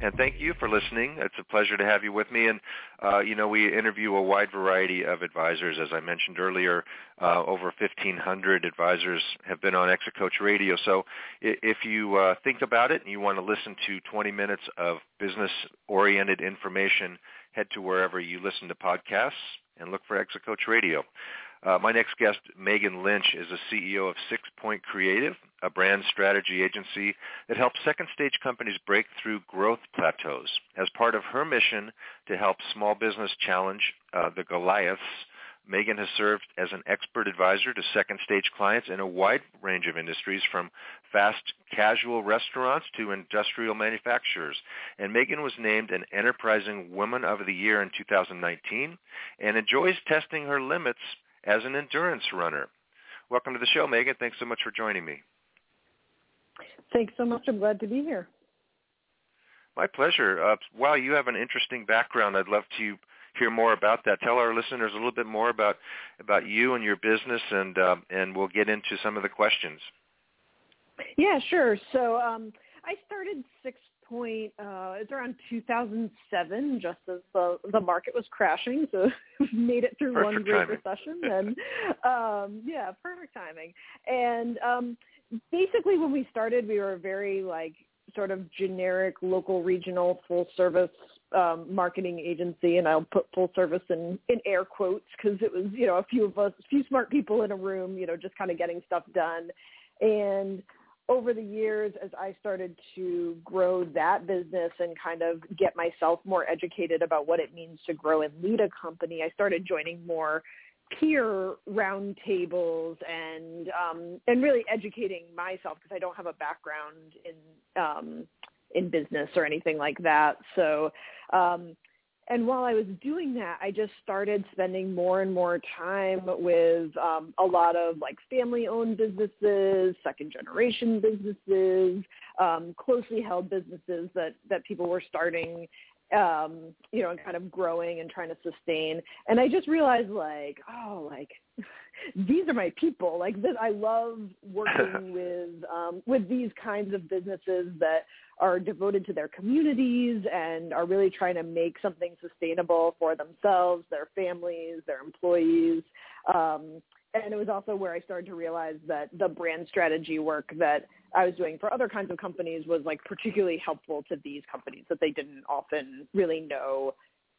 and thank you for listening. It's a pleasure to have you with me. And uh, you know, we interview a wide variety of advisors, as I mentioned earlier. Uh, over 1,500 advisors have been on Exit Coach Radio. So if you uh, think about it and you want to listen to 20 minutes of business-oriented information, head to wherever you listen to podcasts and look for Exit Coach Radio. Uh, my next guest, Megan Lynch, is the CEO of Six Point Creative, a brand strategy agency that helps second stage companies break through growth plateaus. As part of her mission to help small business challenge uh, the Goliaths, Megan has served as an expert advisor to second stage clients in a wide range of industries from fast casual restaurants to industrial manufacturers. And Megan was named an Enterprising Woman of the Year in 2019 and enjoys testing her limits as an endurance runner. Welcome to the show, Megan. Thanks so much for joining me. Thanks so much. I'm glad to be here. My pleasure. Uh, wow, you have an interesting background. I'd love to hear more about that. Tell our listeners a little bit more about about you and your business, and uh, and we'll get into some of the questions. Yeah, sure. So um, I started Six point uh it's around 2007 just as the the market was crashing so made it through perfect one great timing. recession and um yeah perfect timing and um basically when we started we were a very like sort of generic local regional full service um marketing agency and I'll put full service in in air quotes because it was you know a few of us a few smart people in a room you know just kind of getting stuff done. And over the years as I started to grow that business and kind of get myself more educated about what it means to grow and lead a company, I started joining more peer roundtables and um, and really educating myself because I don't have a background in um, in business or anything like that. So um, and while I was doing that, I just started spending more and more time with um, a lot of like family-owned businesses, second-generation businesses, um, closely held businesses that that people were starting, um, you know, and kind of growing and trying to sustain. And I just realized, like, oh, like these are my people. Like this, I love working with um, with these kinds of businesses that are devoted to their communities and are really trying to make something sustainable for themselves, their families, their employees. Um, and it was also where I started to realize that the brand strategy work that I was doing for other kinds of companies was like particularly helpful to these companies that they didn't often really know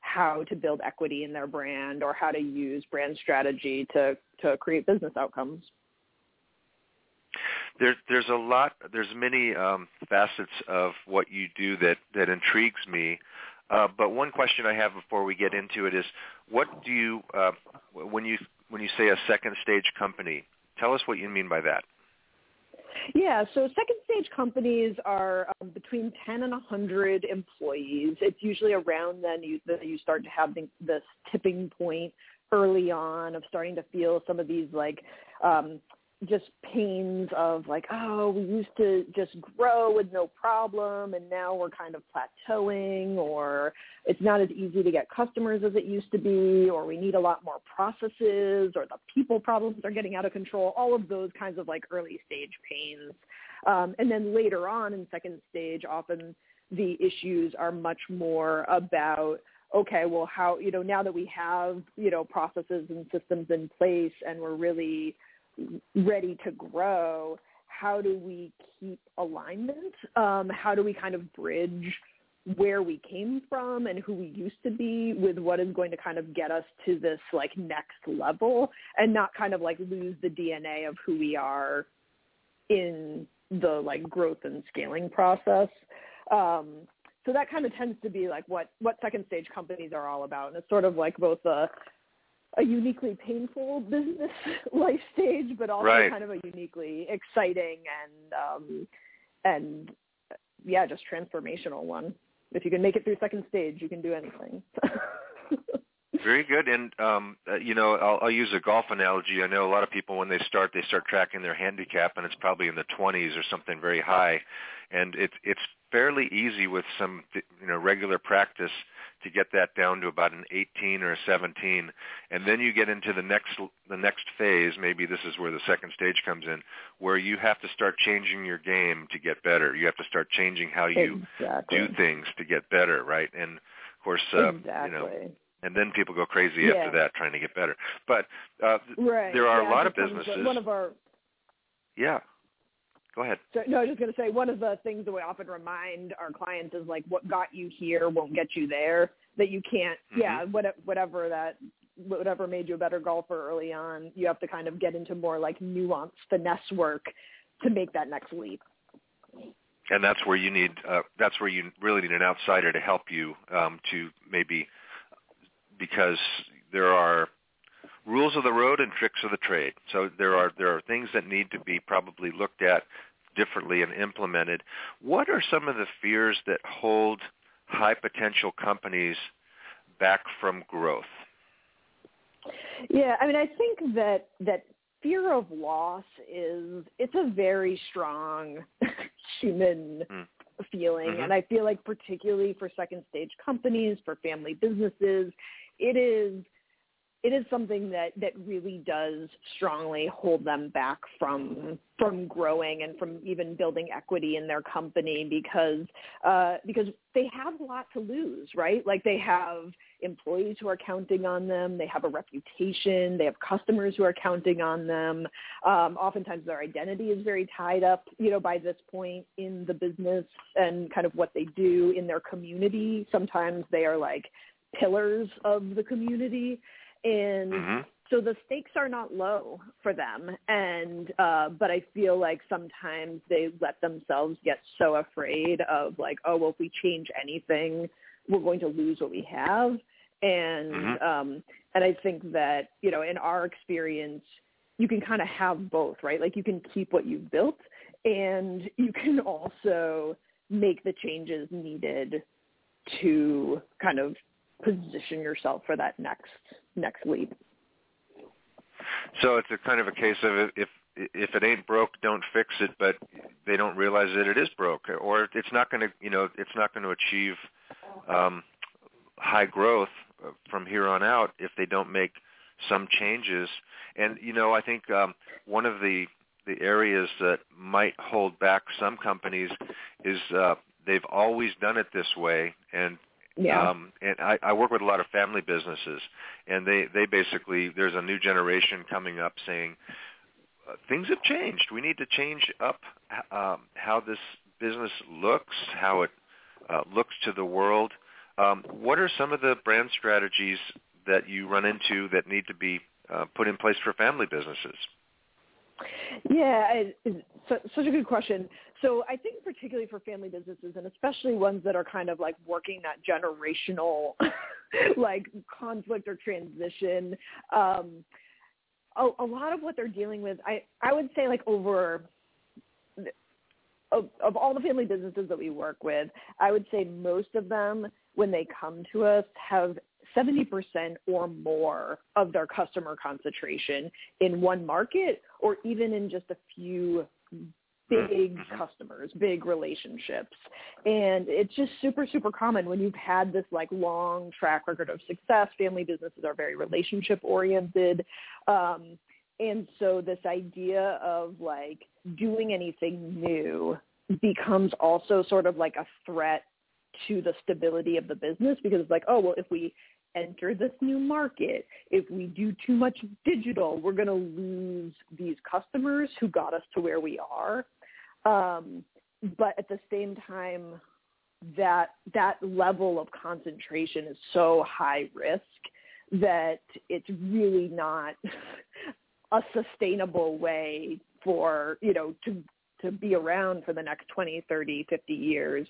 how to build equity in their brand or how to use brand strategy to to create business outcomes. There's there's a lot there's many um, facets of what you do that that intrigues me. Uh, but one question I have before we get into it is, what do you uh, when you when you say a second stage company? Tell us what you mean by that. Yeah, so second stage companies are um, between 10 and 100 employees. It's usually around then you, that you start to have the, this tipping point early on of starting to feel some of these like um, just pains of like, oh, we used to just grow with no problem and now we're kind of plateauing or it's not as easy to get customers as it used to be or we need a lot more processes or the people problems are getting out of control, all of those kinds of like early stage pains. Um, and then later on in second stage, often the issues are much more about okay, well, how, you know, now that we have, you know, processes and systems in place and we're really ready to grow, how do we keep alignment? Um, how do we kind of bridge where we came from and who we used to be with what is going to kind of get us to this like next level and not kind of like lose the DNA of who we are in the like growth and scaling process. Um, so that kind of tends to be like what what second stage companies are all about, and it's sort of like both a a uniquely painful business life stage, but also right. kind of a uniquely exciting and um, and yeah, just transformational one. If you can make it through second stage, you can do anything. Very good. And um, uh, you know, I'll, I'll use a golf analogy. I know a lot of people when they start, they start tracking their handicap, and it's probably in the 20s or something very high. And it's it's fairly easy with some you know regular practice to get that down to about an 18 or a 17 and then you get into the next the next phase maybe this is where the second stage comes in where you have to start changing your game to get better you have to start changing how you exactly. do things to get better right and of course uh, exactly. you know and then people go crazy yeah. after that trying to get better but uh, right. there are yeah, a lot of businesses one of our yeah Go ahead. So, no, I was just going to say one of the things that we often remind our clients is like what got you here won't get you there. That you can't, mm-hmm. yeah, what, whatever that, whatever made you a better golfer early on, you have to kind of get into more like nuance, finesse work to make that next leap. And that's where you need, uh, that's where you really need an outsider to help you um, to maybe, because there are rules of the road and tricks of the trade. So there are there are things that need to be probably looked at differently and implemented. What are some of the fears that hold high potential companies back from growth? Yeah, I mean, I think that that fear of loss is it's a very strong human mm. feeling, mm-hmm. and I feel like particularly for second stage companies, for family businesses, it is it is something that that really does strongly hold them back from from growing and from even building equity in their company because uh, because they have a lot to lose, right? Like they have employees who are counting on them, they have a reputation, they have customers who are counting on them. Um, oftentimes, their identity is very tied up, you know, by this point in the business and kind of what they do in their community. Sometimes they are like pillars of the community and mm-hmm. so the stakes are not low for them and uh but i feel like sometimes they let themselves get so afraid of like oh well if we change anything we're going to lose what we have and mm-hmm. um and i think that you know in our experience you can kind of have both right like you can keep what you've built and you can also make the changes needed to kind of position yourself for that next next leap. So it's a kind of a case of if if it ain't broke, don't fix it. But they don't realize that it is broke, or it's not going to you know it's not going to achieve um, high growth from here on out if they don't make some changes. And you know I think um, one of the the areas that might hold back some companies is uh, they've always done it this way, and yeah. Um, and I, I work with a lot of family businesses, and they they basically there's a new generation coming up saying uh, things have changed. We need to change up um, how this business looks, how it uh, looks to the world. Um, what are some of the brand strategies that you run into that need to be uh, put in place for family businesses? Yeah, it's such a good question. So I think particularly for family businesses and especially ones that are kind of like working that generational like conflict or transition, um, a, a lot of what they're dealing with, I, I would say like over of, of all the family businesses that we work with, I would say most of them, when they come to us, have 70% or more of their customer concentration in one market or even in just a few big mm-hmm. customers, big relationships. And it's just super, super common when you've had this like long track record of success. Family businesses are very relationship oriented. Um, and so this idea of like doing anything new becomes also sort of like a threat to the stability of the business because it's like, oh, well, if we enter this new market, if we do too much digital, we're going to lose these customers who got us to where we are. Um, but at the same time, that that level of concentration is so high risk that it's really not a sustainable way for you know to to be around for the next 20, 30, 50 years.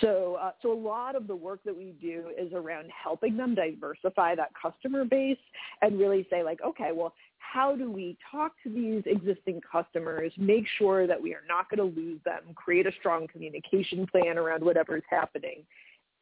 So, uh, so a lot of the work that we do is around helping them diversify that customer base and really say like, okay, well, how do we talk to these existing customers, make sure that we are not going to lose them, create a strong communication plan around whatever is happening,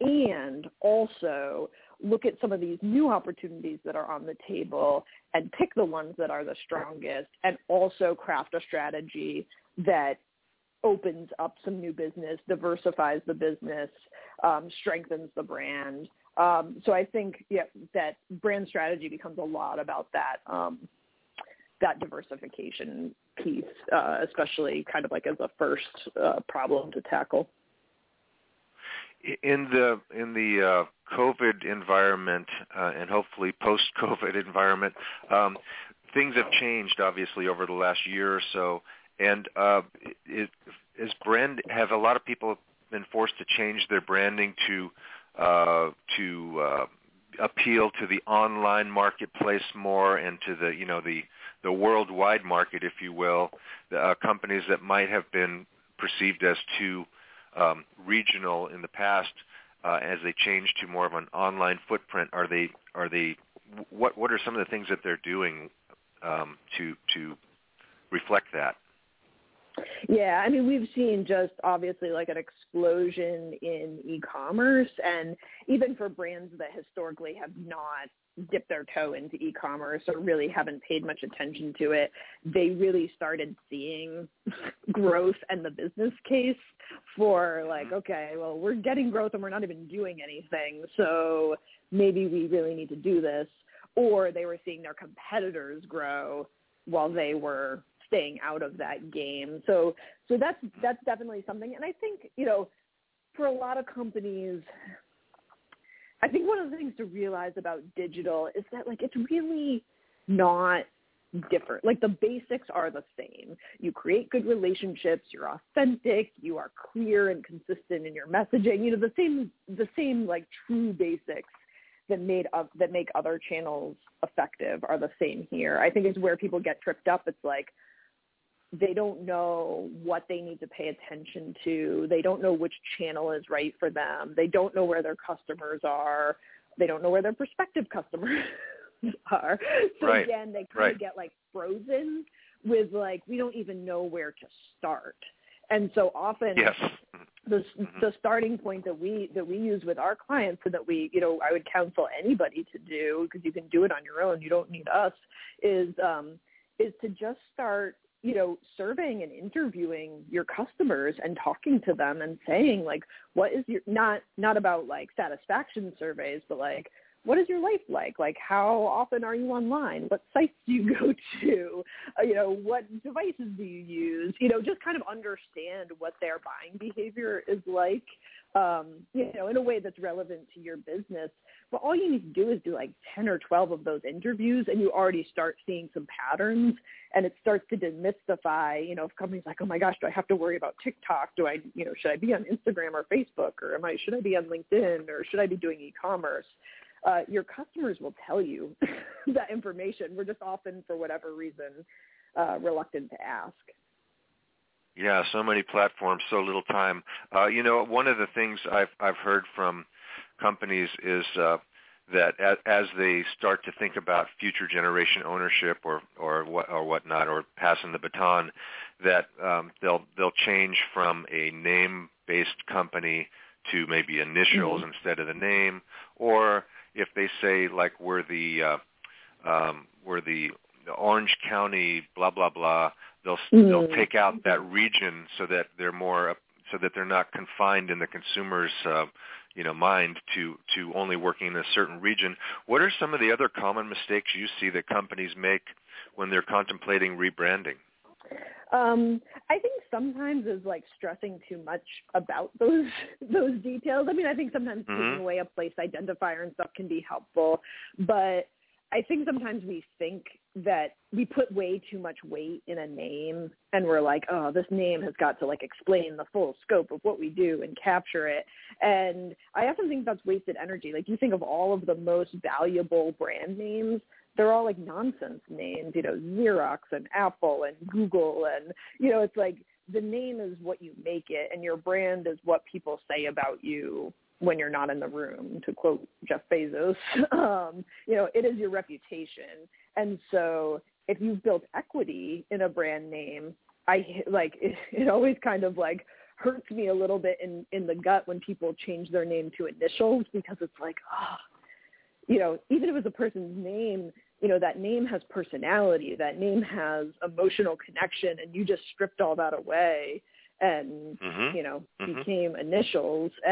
and also look at some of these new opportunities that are on the table and pick the ones that are the strongest and also craft a strategy that opens up some new business, diversifies the business, um, strengthens the brand. Um, so I think yeah, that brand strategy becomes a lot about that um, that diversification piece, uh, especially kind of like as a first uh, problem to tackle. In the in the uh, COVID environment uh, and hopefully post-COVID environment, um, things have changed obviously over the last year or so. And uh, is, brand have a lot of people been forced to change their branding to uh, to uh, appeal to the online marketplace more and to the you know the the worldwide market, if you will, the, uh, companies that might have been perceived as too um, regional in the past, uh, as they change to more of an online footprint, are they are they what what are some of the things that they're doing um, to to reflect that? Yeah, I mean, we've seen just obviously like an explosion in e-commerce and even for brands that historically have not dipped their toe into e-commerce or really haven't paid much attention to it, they really started seeing growth and the business case for like, mm-hmm. okay, well, we're getting growth and we're not even doing anything. So maybe we really need to do this. Or they were seeing their competitors grow while they were staying out of that game. So so that's that's definitely something. And I think you know, for a lot of companies, I think one of the things to realize about digital is that like it's really not different. Like the basics are the same. You create good relationships, you're authentic, you are clear and consistent in your messaging. You know, the same the same like true basics that made up that make other channels effective are the same here. I think is where people get tripped up. It's like, they don't know what they need to pay attention to. They don't know which channel is right for them. They don't know where their customers are. They don't know where their prospective customers are. So right. again, they kind right. of get like frozen with like we don't even know where to start. And so often yes. the mm-hmm. the starting point that we that we use with our clients and that we you know I would counsel anybody to do because you can do it on your own. You don't need us. Is um, is to just start you know, surveying and interviewing your customers and talking to them and saying like, what is your not not about like satisfaction surveys, but like, what is your life like? Like, how often are you online? What sites do you go to? Uh, you know, what devices do you use? You know, just kind of understand what their buying behavior is like um, you know, in a way that's relevant to your business. But all you need to do is do like 10 or 12 of those interviews and you already start seeing some patterns and it starts to demystify, you know, if companies like, oh my gosh, do I have to worry about TikTok? Do I, you know, should I be on Instagram or Facebook or am I, should I be on LinkedIn or should I be doing e-commerce? Uh, your customers will tell you that information. We're just often, for whatever reason, uh, reluctant to ask. Yeah, so many platforms, so little time. Uh, you know, one of the things I've I've heard from companies is uh, that as, as they start to think about future generation ownership or or what or whatnot or passing the baton, that um, they'll they'll change from a name-based company to maybe initials mm-hmm. instead of the name, or if they say like we're the uh, um, we're the Orange County blah blah blah they'll mm-hmm. they'll take out that region so that they're more so that they're not confined in the consumer's uh, you know mind to to only working in a certain region. What are some of the other common mistakes you see that companies make when they're contemplating rebranding? Um, I think sometimes is like stressing too much about those those details. I mean, I think sometimes mm-hmm. taking away a place identifier and stuff can be helpful, but I think sometimes we think that we put way too much weight in a name and we're like, oh, this name has got to like explain the full scope of what we do and capture it. And I often think that's wasted energy. Like you think of all of the most valuable brand names, they're all like nonsense names, you know, Xerox and Apple and Google and you know, it's like the name is what you make it and your brand is what people say about you when you're not in the room, to quote Jeff Bezos. Um, you know, it is your reputation. And so if you've built equity in a brand name, I like it, it always kind of like hurts me a little bit in in the gut when people change their name to initials because it's like, oh, you know, even if it's a person's name, you know, that name has personality, that name has emotional connection, and you just stripped all that away and mm-hmm. you know mm-hmm. became initials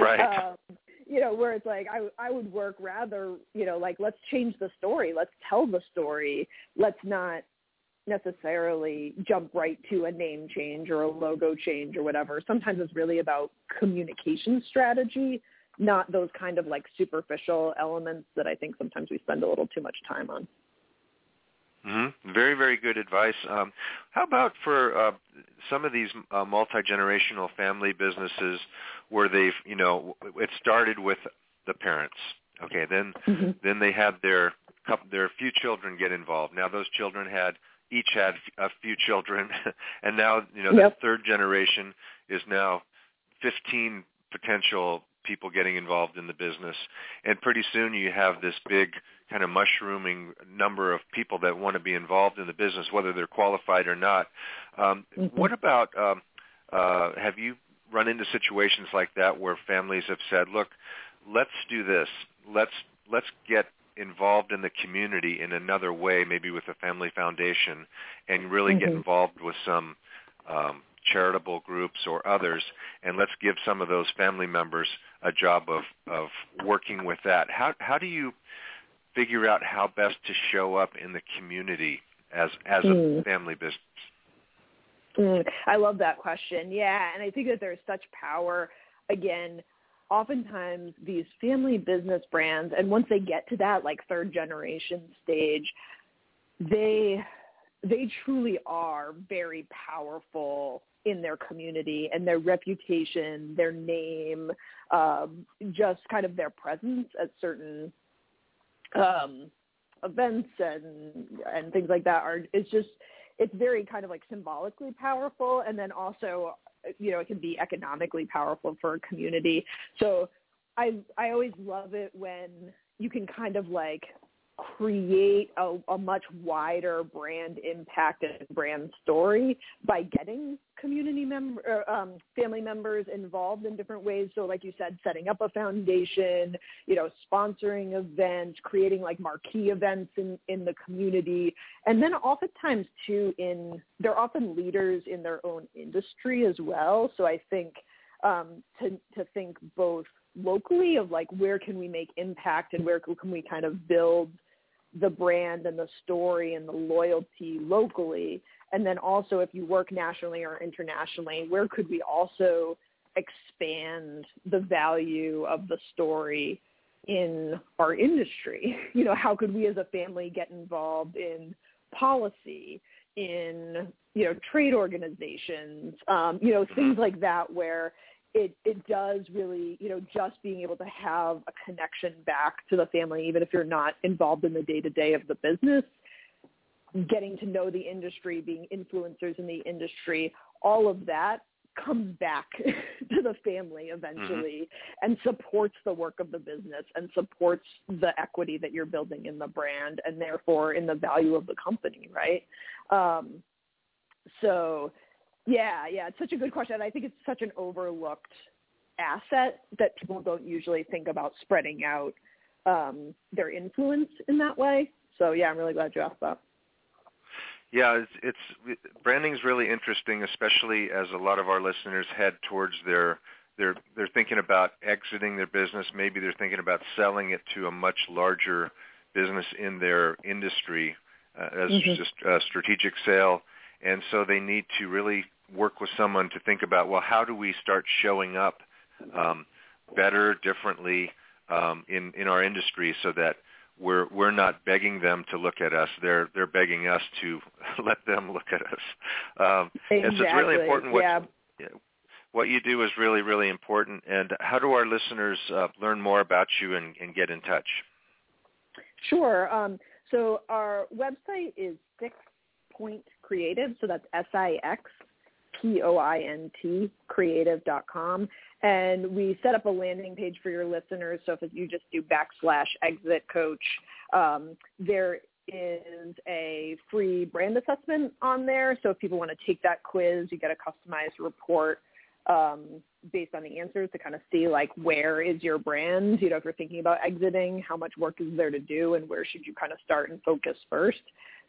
right. Um, you know where it's like i i would work rather you know like let's change the story. Let's tell the story. Let's not necessarily jump right to a name change or a logo change or whatever. Sometimes it's really about communication strategy not those kind of like superficial elements that i think sometimes we spend a little too much time on Mm-hmm. Very, very good advice. Um, how about for uh, some of these uh, multi-generational family businesses where they've, you know, it started with the parents. Okay, then mm-hmm. then they had their their few children get involved. Now those children had each had a few children, and now you know yep. the third generation is now 15 potential people getting involved in the business, and pretty soon you have this big kind of mushrooming number of people that want to be involved in the business, whether they're qualified or not. Um, mm-hmm. What about um, uh, have you run into situations like that where families have said, "Look, let's do this. Let's let's get involved in the community in another way, maybe with a family foundation, and really mm-hmm. get involved with some um, charitable groups or others, and let's give some of those family members a job of of working with that. How how do you figure out how best to show up in the community as as mm. a family business? Mm, I love that question. Yeah, and I think that there's such power. Again, oftentimes these family business brands, and once they get to that like third generation stage, they they truly are very powerful in their community and their reputation, their name, um, just kind of their presence at certain um, events and and things like that are it's just it's very kind of like symbolically powerful and then also you know it can be economically powerful for a community. So i i always love it when you can kind of like create a, a much wider brand impact and brand story by getting community member, um, family members involved in different ways. So, like you said, setting up a foundation, you know, sponsoring events, creating like marquee events in in the community, and then oftentimes too, in they're often leaders in their own industry as well. So, I think um, to to think both locally of like where can we make impact and where can we kind of build the brand and the story and the loyalty locally. And then also if you work nationally or internationally where could we also expand the value of the story in our industry? You know how could we as a family get involved in policy in you know trade organizations um, you know things like that where it it does really you know just being able to have a connection back to the family even if you're not involved in the day to day of the business getting to know the industry being influencers in the industry all of that comes back to the family eventually mm-hmm. and supports the work of the business and supports the equity that you're building in the brand and therefore in the value of the company right um so yeah, yeah, it's such a good question. I think it's such an overlooked asset that people don't usually think about spreading out um, their influence in that way. So yeah, I'm really glad you asked that. Yeah, it's, it's branding is really interesting, especially as a lot of our listeners head towards their they're they're thinking about exiting their business. Maybe they're thinking about selling it to a much larger business in their industry uh, as mm-hmm. just a strategic sale and so they need to really work with someone to think about well how do we start showing up um, better differently um, in in our industry so that we're we're not begging them to look at us. They're they're begging us to let them look at us. Um, exactly. And so it's really important what yeah. what you do is really really important. And how do our listeners uh, learn more about you and, and get in touch? Sure. Um, so our website is Six Point Creative. So that's S I X P O I N T creative.com. And we set up a landing page for your listeners. So if you just do backslash exit coach, um, there is a free brand assessment on there. So if people want to take that quiz, you get a customized report um, based on the answers to kind of see like where is your brand. You know, if you're thinking about exiting, how much work is there to do, and where should you kind of start and focus first.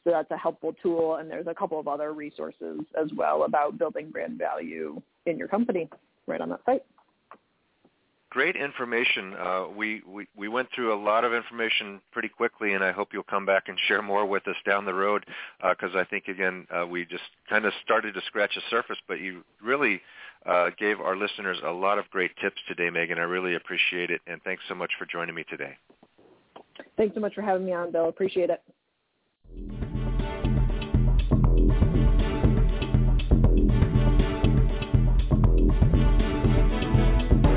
So that's a helpful tool. And there's a couple of other resources as well about building brand value in your company right on that site great information. Uh, we, we, we went through a lot of information pretty quickly, and I hope you'll come back and share more with us down the road because uh, I think, again, uh, we just kind of started to scratch the surface, but you really uh, gave our listeners a lot of great tips today, Megan. I really appreciate it, and thanks so much for joining me today. Thanks so much for having me on, Bill. Appreciate it.